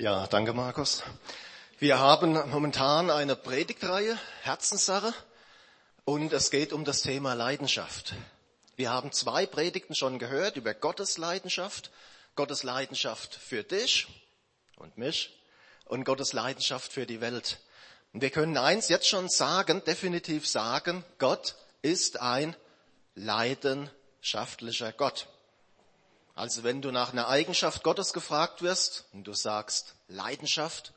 Ja, danke Markus. Wir haben momentan eine Predigtreihe, Herzenssache, und es geht um das Thema Leidenschaft. Wir haben zwei Predigten schon gehört über Gottes Leidenschaft, Gottes Leidenschaft für dich und mich und Gottes Leidenschaft für die Welt. Und wir können eins jetzt schon sagen, definitiv sagen, Gott ist ein leidenschaftlicher Gott. Also wenn du nach einer Eigenschaft Gottes gefragt wirst und du sagst Leidenschaft,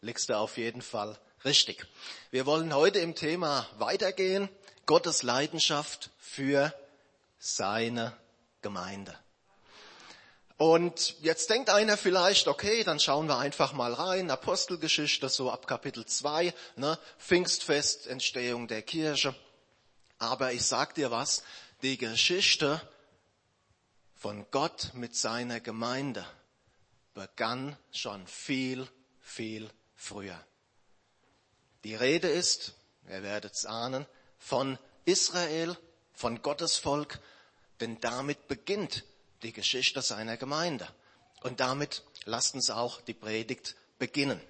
liegst du auf jeden Fall richtig. Wir wollen heute im Thema weitergehen. Gottes Leidenschaft für seine Gemeinde. Und jetzt denkt einer vielleicht, okay, dann schauen wir einfach mal rein, Apostelgeschichte, so ab Kapitel 2, ne, Pfingstfest, Entstehung der Kirche. Aber ich sag dir was, die Geschichte von Gott mit seiner Gemeinde begann schon viel, viel früher. Die Rede ist, ihr werdet es ahnen, von Israel, von Gottes Volk, denn damit beginnt die Geschichte seiner Gemeinde. Und damit lasst uns auch die Predigt beginnen.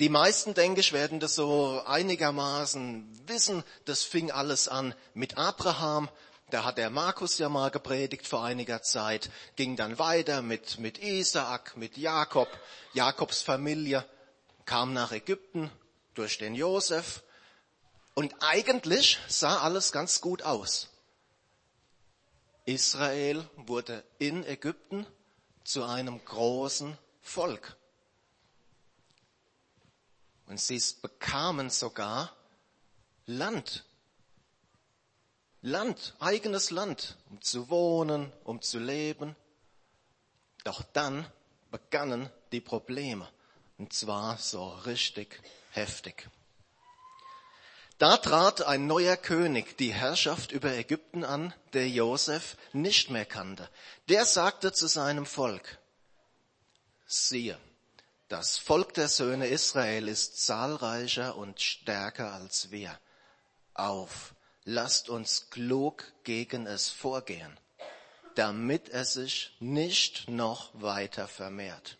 Die meisten, denke ich, werden das so einigermaßen wissen. Das fing alles an mit Abraham, da hat der Markus ja mal gepredigt vor einiger Zeit, ging dann weiter mit, mit Isaak, mit Jakob, Jakobs Familie, kam nach Ägypten durch den Josef. Und eigentlich sah alles ganz gut aus. Israel wurde in Ägypten zu einem großen Volk. Und sie bekamen sogar Land Land, eigenes Land, um zu wohnen, um zu leben. Doch dann begannen die Probleme. Und zwar so richtig heftig. Da trat ein neuer König die Herrschaft über Ägypten an, der Josef nicht mehr kannte. Der sagte zu seinem Volk, siehe, das Volk der Söhne Israel ist zahlreicher und stärker als wir. Auf, lasst uns klug gegen es vorgehen, damit es sich nicht noch weiter vermehrt.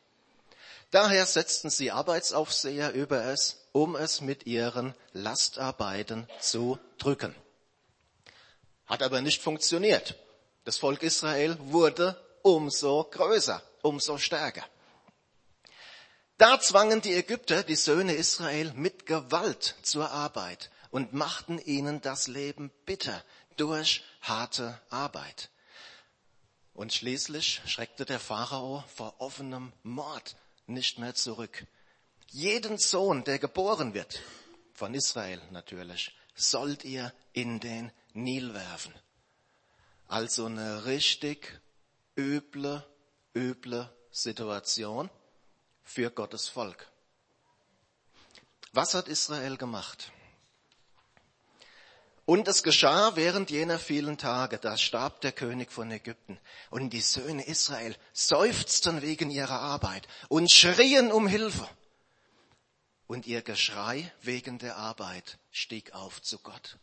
Daher setzten sie Arbeitsaufseher über es, um es mit ihren Lastarbeiten zu drücken. Hat aber nicht funktioniert. Das Volk Israel wurde umso größer, umso stärker. Da zwangen die Ägypter die Söhne Israel mit Gewalt zur Arbeit und machten ihnen das Leben bitter durch harte Arbeit. Und schließlich schreckte der Pharao vor offenem Mord nicht mehr zurück. Jeden Sohn, der geboren wird, von Israel natürlich, sollt ihr in den Nil werfen. Also eine richtig üble, üble Situation für Gottes Volk. Was hat Israel gemacht? Und es geschah während jener vielen Tage, da starb der König von Ägypten. Und die Söhne Israel seufzten wegen ihrer Arbeit und schrien um Hilfe. Und ihr Geschrei wegen der Arbeit stieg auf zu Gott.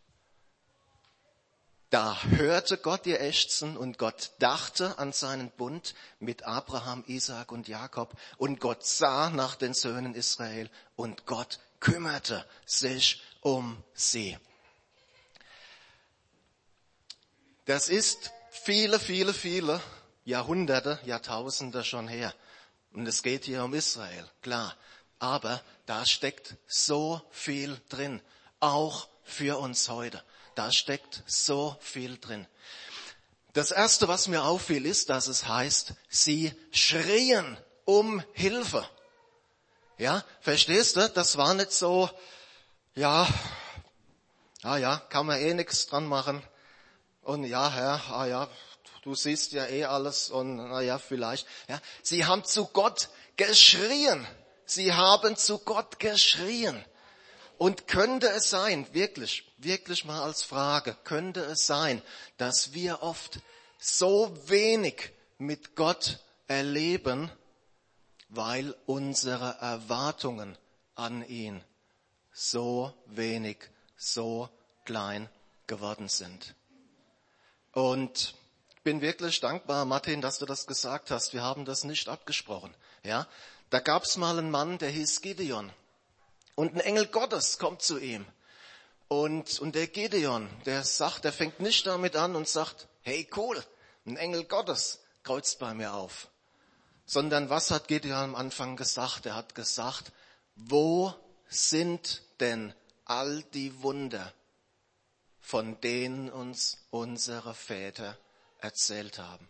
Da hörte Gott ihr Ächzen und Gott dachte an seinen Bund mit Abraham, Isaak und Jakob und Gott sah nach den Söhnen Israel und Gott kümmerte sich um sie. Das ist viele, viele, viele Jahrhunderte, Jahrtausende schon her. Und es geht hier um Israel, klar. Aber da steckt so viel drin, auch für uns heute. Da steckt so viel drin. Das erste, was mir auffiel, ist, dass es heißt, sie schrien um Hilfe. Ja, verstehst du? Das war nicht so, ja, ah ja, kann man eh nichts dran machen. Und ja, Herr, ah ja, du siehst ja eh alles und na ja, vielleicht. Ja, sie haben zu Gott geschrien. Sie haben zu Gott geschrien. Und könnte es sein, wirklich, wirklich mal als Frage, könnte es sein, dass wir oft so wenig mit Gott erleben, weil unsere Erwartungen an ihn so wenig, so klein geworden sind. Und bin wirklich dankbar, Martin, dass du das gesagt hast. Wir haben das nicht abgesprochen. Ja, Da gab's mal einen Mann, der hieß Gideon. Und ein Engel Gottes kommt zu ihm. Und, und der Gideon, der sagt, der fängt nicht damit an und sagt, hey cool, ein Engel Gottes kreuzt bei mir auf. Sondern was hat Gideon am Anfang gesagt? Er hat gesagt, wo sind denn all die Wunder, von denen uns unsere Väter erzählt haben?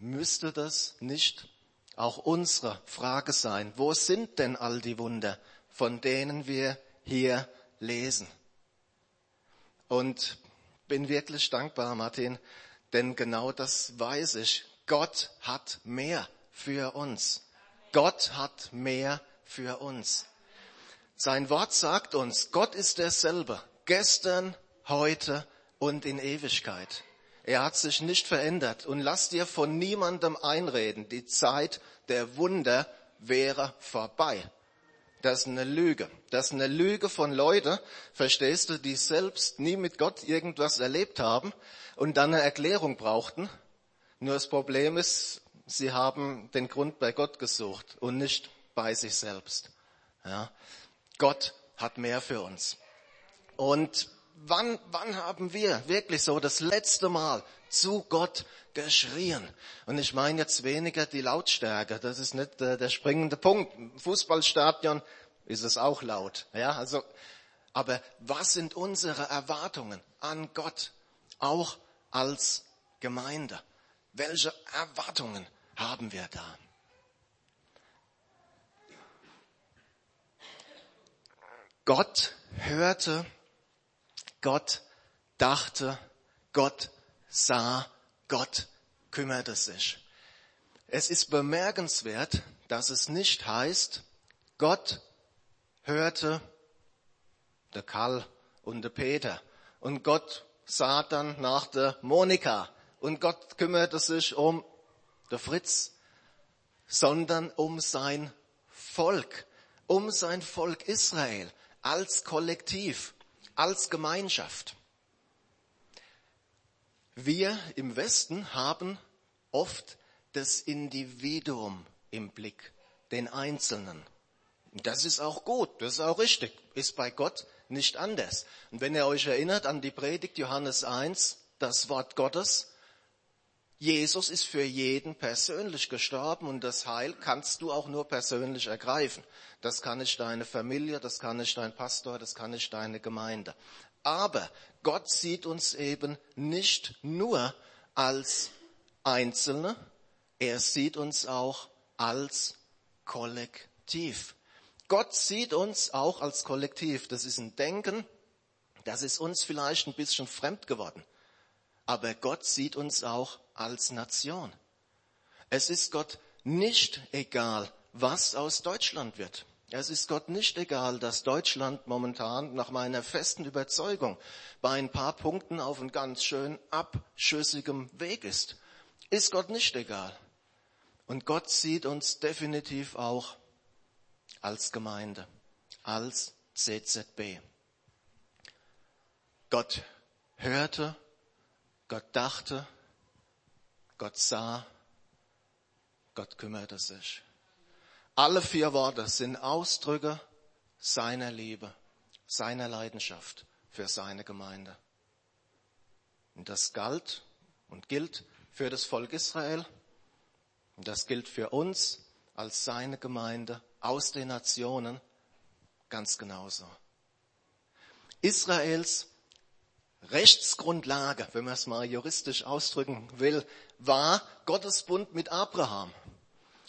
Müsste das nicht auch unsere Frage sein? Wo sind denn all die Wunder, von denen wir hier lesen? Und bin wirklich dankbar, Martin, denn genau das weiß ich. Gott hat mehr für uns. Gott hat mehr für uns. Sein Wort sagt uns, Gott ist derselbe, gestern, heute und in Ewigkeit. Er hat sich nicht verändert und lass dir von niemandem einreden, die Zeit der Wunder wäre vorbei. Das ist eine Lüge. Das ist eine Lüge von Leuten, verstehst du, die selbst nie mit Gott irgendwas erlebt haben und dann eine Erklärung brauchten. Nur das Problem ist, sie haben den Grund bei Gott gesucht und nicht bei sich selbst. Ja. Gott hat mehr für uns. Und wann, wann haben wir wirklich so das letzte Mal zu Gott geschrien? Und ich meine jetzt weniger die Lautstärke, das ist nicht der, der springende Punkt. Im Fußballstadion ist es auch laut. Ja, also, aber was sind unsere Erwartungen an Gott, auch als Gemeinde? Welche Erwartungen haben wir da? Gott hörte, Gott dachte, Gott sah, Gott kümmerte sich. Es ist bemerkenswert, dass es nicht heißt, Gott hörte der Karl und der Peter. Und Gott sah dann nach der Monika. Und Gott kümmerte sich um der Fritz, sondern um sein Volk, um sein Volk Israel als Kollektiv, als Gemeinschaft. Wir im Westen haben oft das Individuum im Blick, den Einzelnen. Das ist auch gut, das ist auch richtig, ist bei Gott nicht anders. Und wenn ihr euch erinnert an die Predigt Johannes 1, das Wort Gottes, Jesus ist für jeden persönlich gestorben und das Heil kannst du auch nur persönlich ergreifen. Das kann nicht deine Familie, das kann nicht dein Pastor, das kann nicht deine Gemeinde. Aber Gott sieht uns eben nicht nur als Einzelne, er sieht uns auch als Kollektiv. Gott sieht uns auch als Kollektiv. Das ist ein Denken, das ist uns vielleicht ein bisschen fremd geworden. Aber Gott sieht uns auch als Nation. Es ist Gott nicht egal, was aus Deutschland wird. Es ist Gott nicht egal, dass Deutschland momentan nach meiner festen Überzeugung bei ein paar Punkten auf einem ganz schön abschüssigem Weg ist. Ist Gott nicht egal. Und Gott sieht uns definitiv auch als Gemeinde, als CZB. Gott hörte, Gott dachte, Gott sah, Gott kümmerte sich. Alle vier Worte sind Ausdrücke seiner Liebe, seiner Leidenschaft für seine Gemeinde. Und das galt und gilt für das Volk Israel. Und das gilt für uns als seine Gemeinde aus den Nationen ganz genauso. Israels Rechtsgrundlage, wenn man es mal juristisch ausdrücken will, war Gottes Bund mit Abraham.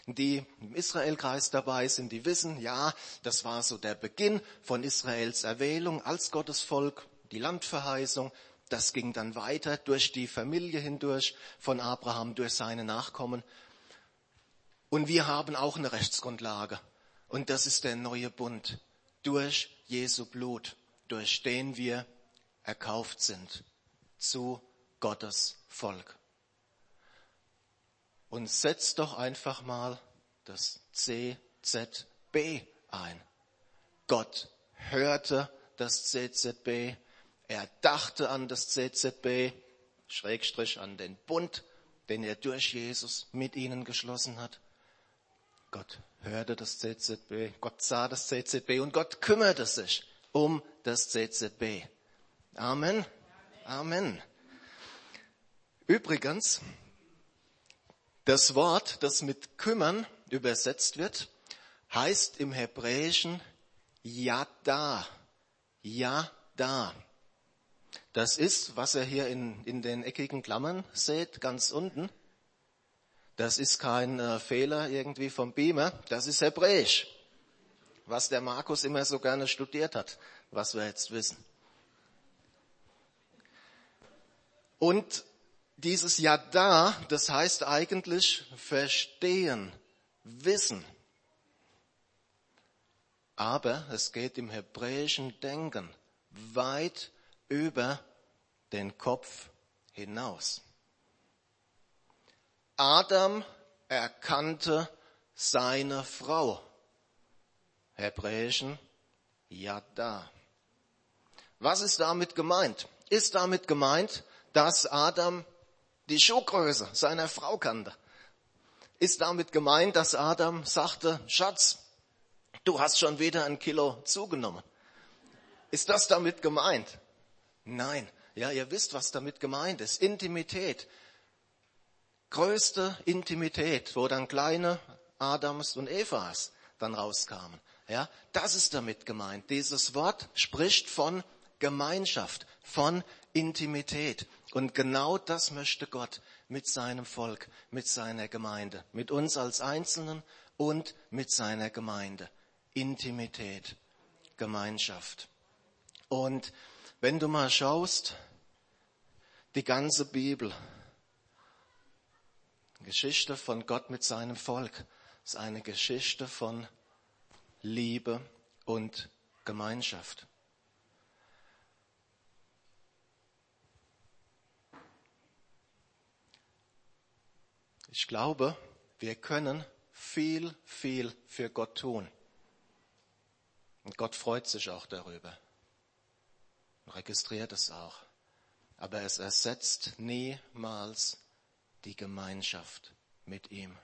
Die im Israelkreis dabei sind, die wissen, ja, das war so der Beginn von Israels Erwählung als Gottes Volk, die Landverheißung. Das ging dann weiter durch die Familie hindurch von Abraham, durch seine Nachkommen. Und wir haben auch eine Rechtsgrundlage. Und das ist der neue Bund durch Jesu Blut, durch den wir erkauft sind zu Gottes Volk. Und setzt doch einfach mal das CZB ein. Gott hörte das CZB, er dachte an das CZB, Schrägstrich an den Bund, den er durch Jesus mit ihnen geschlossen hat. Gott hörte das CZB, Gott sah das CZB und Gott kümmerte sich um das CZB. Amen. Amen. Übrigens, das Wort, das mit kümmern übersetzt wird, heißt im Hebräischen Yada. Yada. Das ist, was ihr hier in, in den eckigen Klammern seht, ganz unten. Das ist kein äh, Fehler irgendwie vom Beamer, das ist Hebräisch. Was der Markus immer so gerne studiert hat, was wir jetzt wissen. Und dieses Yada, das heißt eigentlich verstehen, wissen. Aber es geht im hebräischen Denken weit über den Kopf hinaus. Adam erkannte seine Frau. Hebräischen Yada. Was ist damit gemeint? Ist damit gemeint, dass Adam die Schuhgröße seiner Frau kannte? Ist damit gemeint, dass Adam sagte, Schatz, du hast schon wieder ein Kilo zugenommen? Ist das damit gemeint? Nein. Ja, ihr wisst, was damit gemeint ist. Intimität. Größte Intimität, wo dann kleine Adams und Evas dann rauskamen. Ja, das ist damit gemeint. Dieses Wort spricht von Gemeinschaft, von Intimität. Und genau das möchte Gott mit seinem Volk, mit seiner Gemeinde, mit uns als Einzelnen und mit seiner Gemeinde. Intimität, Gemeinschaft. Und wenn du mal schaust, die ganze Bibel, Geschichte von Gott mit seinem Volk, ist eine Geschichte von Liebe und Gemeinschaft. Ich glaube, wir können viel, viel für Gott tun. Und Gott freut sich auch darüber registriert es auch. Aber es ersetzt niemals die Gemeinschaft mit ihm.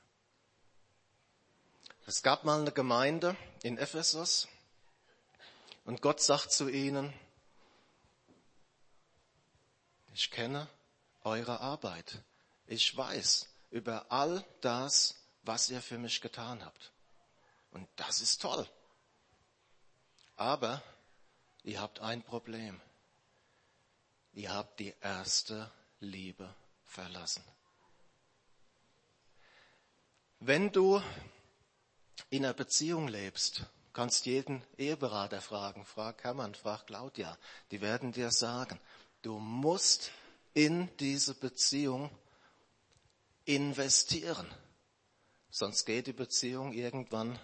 Es gab mal eine Gemeinde in Ephesus und Gott sagt zu ihnen, ich kenne eure Arbeit. Ich weiß über all das, was ihr für mich getan habt. Und das ist toll. Aber ihr habt ein Problem ihr habt die erste Liebe verlassen. Wenn du in einer Beziehung lebst, kannst jeden Eheberater fragen, frag Hermann, frag Claudia, die werden dir sagen, du musst in diese Beziehung investieren, sonst geht die Beziehung irgendwann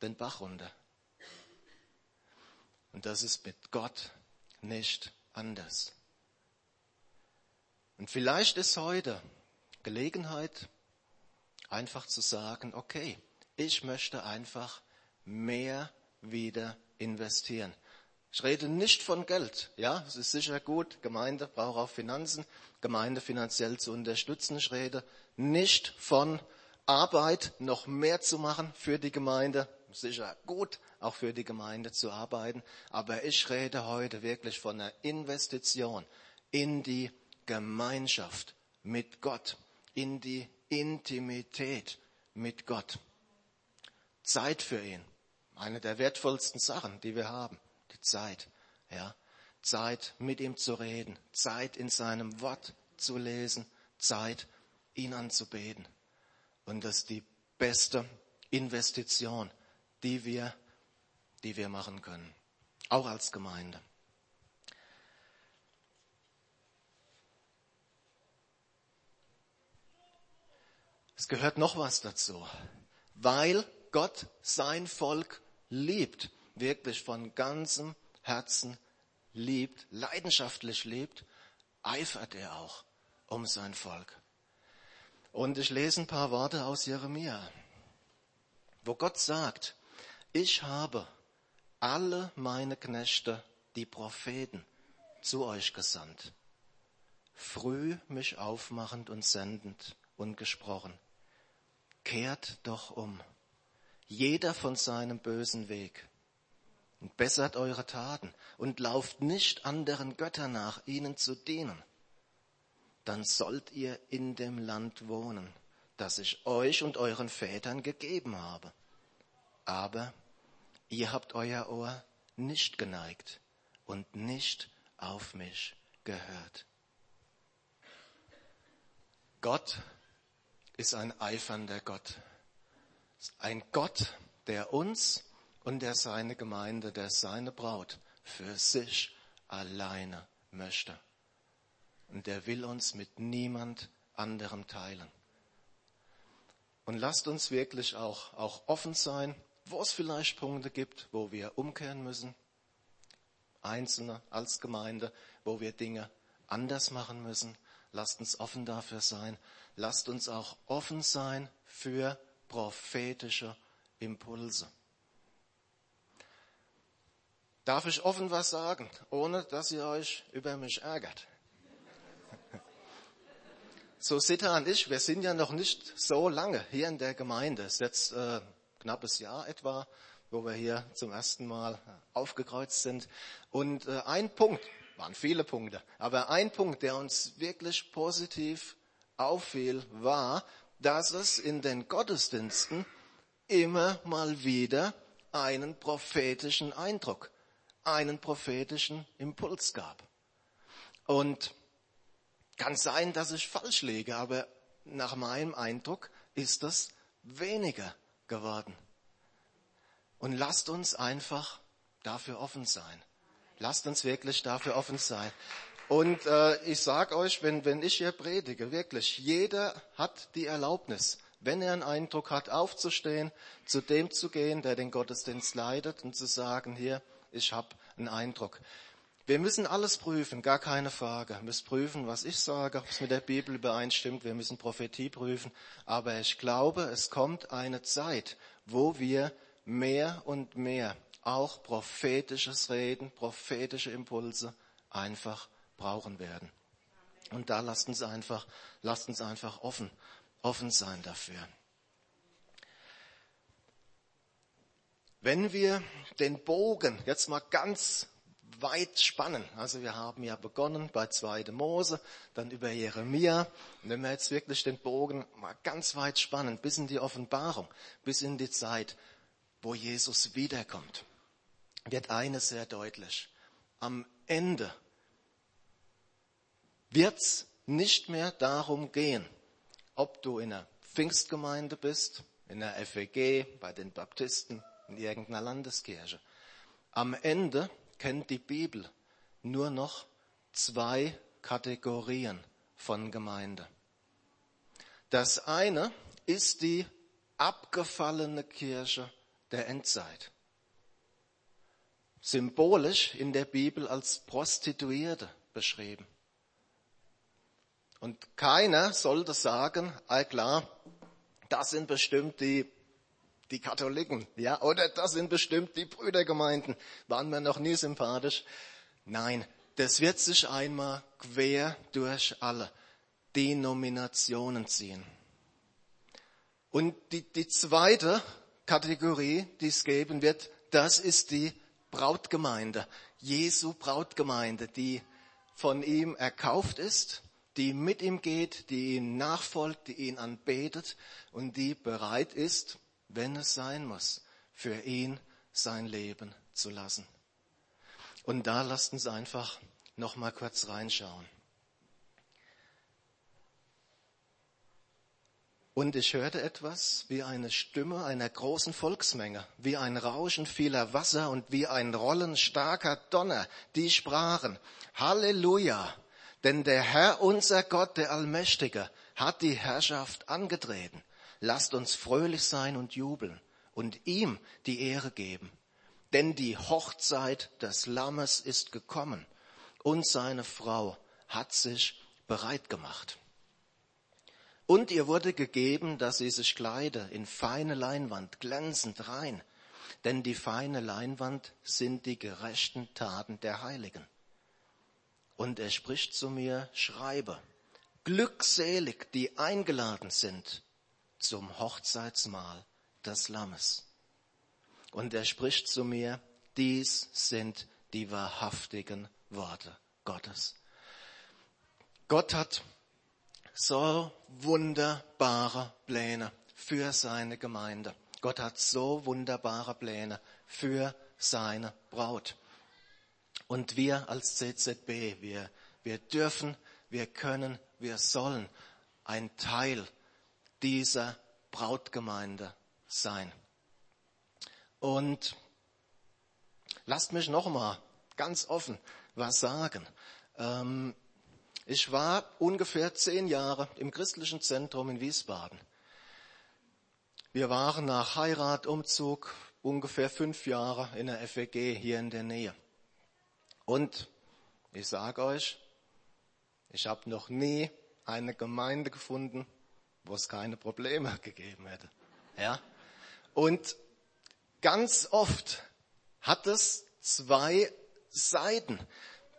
den Bach runter. Und das ist mit Gott nicht anders. Und vielleicht ist heute Gelegenheit, einfach zu sagen, okay, ich möchte einfach mehr wieder investieren. Ich rede nicht von Geld. Ja, es ist sicher gut. Gemeinde braucht auch Finanzen, Gemeinde finanziell zu unterstützen. Ich rede nicht von Arbeit, noch mehr zu machen für die Gemeinde. Sicher gut, auch für die Gemeinde zu arbeiten. Aber ich rede heute wirklich von einer Investition in die Gemeinschaft mit Gott, in die Intimität mit Gott. Zeit für ihn. Eine der wertvollsten Sachen, die wir haben. Zeit. Ja. Zeit mit ihm zu reden. Zeit in seinem Wort zu lesen. Zeit ihn anzubeten. Und das ist die beste Investition, die wir, die wir machen können. Auch als Gemeinde. Es gehört noch was dazu. Weil Gott sein Volk liebt, wirklich von ganzem Herzen liebt, leidenschaftlich liebt, eifert er auch um sein Volk. Und ich lese ein paar Worte aus Jeremia, wo Gott sagt, ich habe alle meine Knechte, die Propheten, zu euch gesandt, früh mich aufmachend und sendend und gesprochen. Kehrt doch um. Jeder von seinem bösen Weg und bessert eure Taten und lauft nicht anderen Göttern nach, ihnen zu dienen. Dann sollt ihr in dem Land wohnen, das ich euch und euren Vätern gegeben habe. Aber ihr habt euer Ohr nicht geneigt und nicht auf mich gehört. Gott ist ein eifernder Gott. Ein Gott, der uns und der seine Gemeinde, der seine Braut für sich alleine möchte. Und der will uns mit niemand anderem teilen. Und lasst uns wirklich auch, auch offen sein, wo es vielleicht Punkte gibt, wo wir umkehren müssen. Einzelne als Gemeinde, wo wir Dinge anders machen müssen. Lasst uns offen dafür sein. Lasst uns auch offen sein für prophetische Impulse. Darf ich offen was sagen, ohne dass ihr euch über mich ärgert? So Sita und ich, wir sind ja noch nicht so lange hier in der Gemeinde. Es ist jetzt äh, knappes Jahr etwa, wo wir hier zum ersten Mal aufgekreuzt sind. Und äh, ein Punkt, waren viele Punkte, aber ein Punkt, der uns wirklich positiv auffiel, war, dass es in den Gottesdiensten immer mal wieder einen prophetischen Eindruck einen prophetischen Impuls gab. Und kann sein, dass ich falsch liege, aber nach meinem Eindruck ist das weniger geworden. Und lasst uns einfach dafür offen sein. Lasst uns wirklich dafür offen sein. Und äh, ich sage euch, wenn, wenn ich hier predige, wirklich, jeder hat die Erlaubnis, wenn er einen Eindruck hat, aufzustehen, zu dem zu gehen, der den Gottesdienst leitet und zu sagen, hier, ich habe einen Eindruck. Wir müssen alles prüfen, gar keine Frage. Wir müssen prüfen, was ich sage, ob es mit der Bibel übereinstimmt. Wir müssen Prophetie prüfen. Aber ich glaube, es kommt eine Zeit, wo wir mehr und mehr auch prophetisches Reden, prophetische Impulse einfach brauchen werden. Und da lasst uns einfach, lasst uns einfach offen, offen sein dafür. Wenn wir den Bogen jetzt mal ganz weit spannen, also wir haben ja begonnen bei 2. Mose, dann über Jeremia, und wenn wir jetzt wirklich den Bogen mal ganz weit spannen, bis in die Offenbarung, bis in die Zeit, wo Jesus wiederkommt, wird eines sehr deutlich. Am Ende wird's nicht mehr darum gehen, ob du in einer Pfingstgemeinde bist, in der FEG, bei den Baptisten, in irgendeiner Landeskirche. Am Ende kennt die Bibel nur noch zwei Kategorien von Gemeinde. Das eine ist die abgefallene Kirche der Endzeit. Symbolisch in der Bibel als Prostituierte beschrieben. Und keiner sollte sagen, ah klar, das sind bestimmt die die Katholiken, ja, oder das sind bestimmt die Brüdergemeinden, waren mir noch nie sympathisch. Nein, das wird sich einmal quer durch alle Denominationen ziehen. Und die, die zweite Kategorie, die es geben wird, das ist die Brautgemeinde, Jesu Brautgemeinde, die von ihm erkauft ist, die mit ihm geht, die ihm nachfolgt, die ihn anbetet und die bereit ist, wenn es sein muss, für ihn sein Leben zu lassen. Und da lasst uns einfach noch mal kurz reinschauen. Und ich hörte etwas wie eine Stimme einer großen Volksmenge, wie ein Rauschen vieler Wasser und wie ein Rollen starker Donner, die sprachen, Halleluja, denn der Herr unser Gott, der Allmächtige, hat die Herrschaft angetreten. Lasst uns fröhlich sein und jubeln und ihm die Ehre geben. Denn die Hochzeit des Lammes ist gekommen und seine Frau hat sich bereit gemacht. Und ihr wurde gegeben, dass sie sich kleide in feine Leinwand, glänzend rein. Denn die feine Leinwand sind die gerechten Taten der Heiligen. Und er spricht zu mir, schreibe, glückselig, die eingeladen sind zum Hochzeitsmahl des Lammes. Und er spricht zu mir, dies sind die wahrhaftigen Worte Gottes. Gott hat so wunderbare Pläne für seine Gemeinde. Gott hat so wunderbare Pläne für seine Braut. Und wir als CZB, wir, wir dürfen, wir können, wir sollen ein Teil dieser Brautgemeinde sein. Und lasst mich noch mal ganz offen was sagen. Ähm, ich war ungefähr zehn Jahre im christlichen Zentrum in Wiesbaden. Wir waren nach Heirat, Umzug ungefähr fünf Jahre in der FWG hier in der Nähe. Und ich sage euch, ich habe noch nie eine Gemeinde gefunden, wo es keine Probleme gegeben hätte. Ja? Und ganz oft hat es zwei Seiten.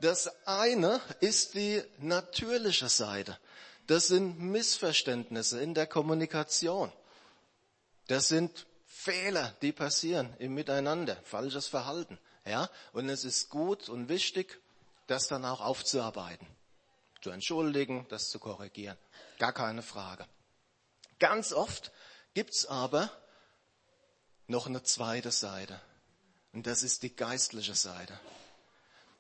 Das eine ist die natürliche Seite. Das sind Missverständnisse in der Kommunikation. Das sind Fehler, die passieren im Miteinander, falsches Verhalten. Ja, und es ist gut und wichtig, das dann auch aufzuarbeiten, zu entschuldigen, das zu korrigieren. Gar keine Frage. Ganz oft gibt's aber noch eine zweite Seite. Und das ist die geistliche Seite.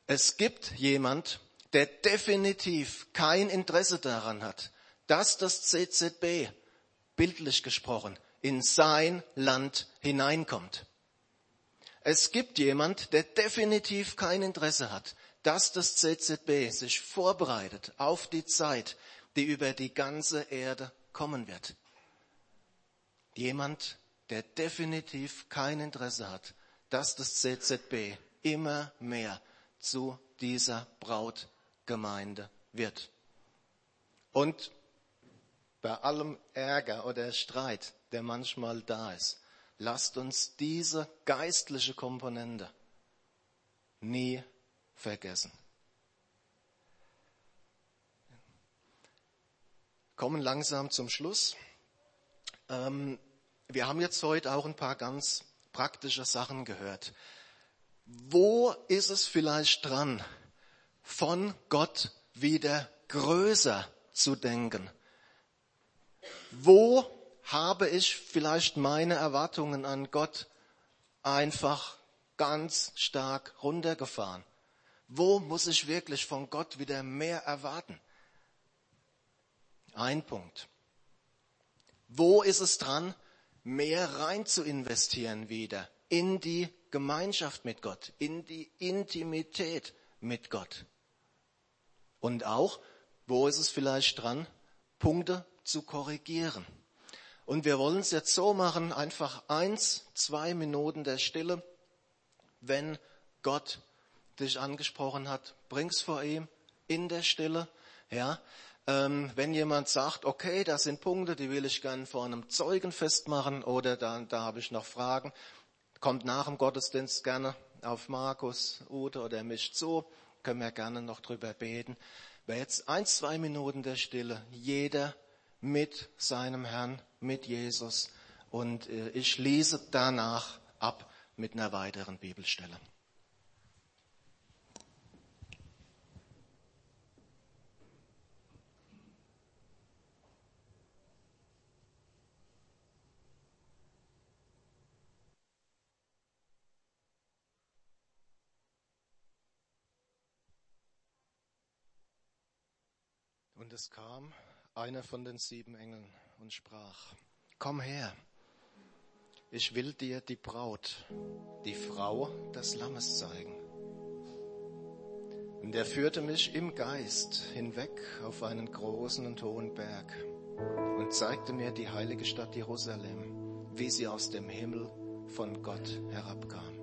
Es gibt jemand, der definitiv kein Interesse daran hat, dass das CZB, bildlich gesprochen, in sein Land hineinkommt. Es gibt jemand, der definitiv kein Interesse hat, dass das CZB sich vorbereitet auf die Zeit, die über die ganze Erde kommen wird. Jemand, der definitiv kein Interesse hat, dass das CZB immer mehr zu dieser Brautgemeinde wird. Und bei allem Ärger oder Streit, der manchmal da ist, lasst uns diese geistliche Komponente nie vergessen. Kommen langsam zum Schluss. Ähm, wir haben jetzt heute auch ein paar ganz praktische Sachen gehört. Wo ist es vielleicht dran, von Gott wieder größer zu denken? Wo habe ich vielleicht meine Erwartungen an Gott einfach ganz stark runtergefahren? Wo muss ich wirklich von Gott wieder mehr erwarten? Ein Punkt. Wo ist es dran, mehr rein zu investieren wieder in die Gemeinschaft mit Gott, in die Intimität mit Gott? Und auch, wo ist es vielleicht dran, Punkte zu korrigieren? Und wir wollen es jetzt so machen, einfach eins, zwei Minuten der Stille. Wenn Gott dich angesprochen hat, bring's vor ihm in der Stille. Ja, ähm, wenn jemand sagt, okay, das sind Punkte, die will ich gerne vor einem Zeugen festmachen oder da, da habe ich noch Fragen, kommt nach dem Gottesdienst gerne auf Markus, Ute oder mich zu, können wir gerne noch drüber beten. Wer jetzt ein, zwei Minuten der Stille, jeder mit seinem Herrn, mit Jesus. Und äh, ich schließe danach ab mit einer weiteren Bibelstelle. Es kam einer von den sieben Engeln und sprach, komm her, ich will dir die Braut, die Frau des Lammes zeigen. Und er führte mich im Geist hinweg auf einen großen und hohen Berg und zeigte mir die heilige Stadt Jerusalem, wie sie aus dem Himmel von Gott herabkam.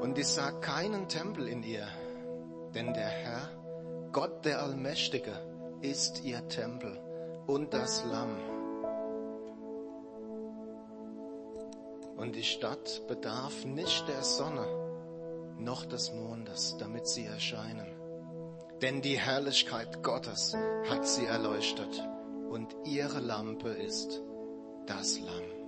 Und ich sah keinen Tempel in ihr, denn der Herr, Gott der Allmächtige ist ihr Tempel und das Lamm. Und die Stadt bedarf nicht der Sonne noch des Mondes, damit sie erscheinen. Denn die Herrlichkeit Gottes hat sie erleuchtet und ihre Lampe ist das Lamm.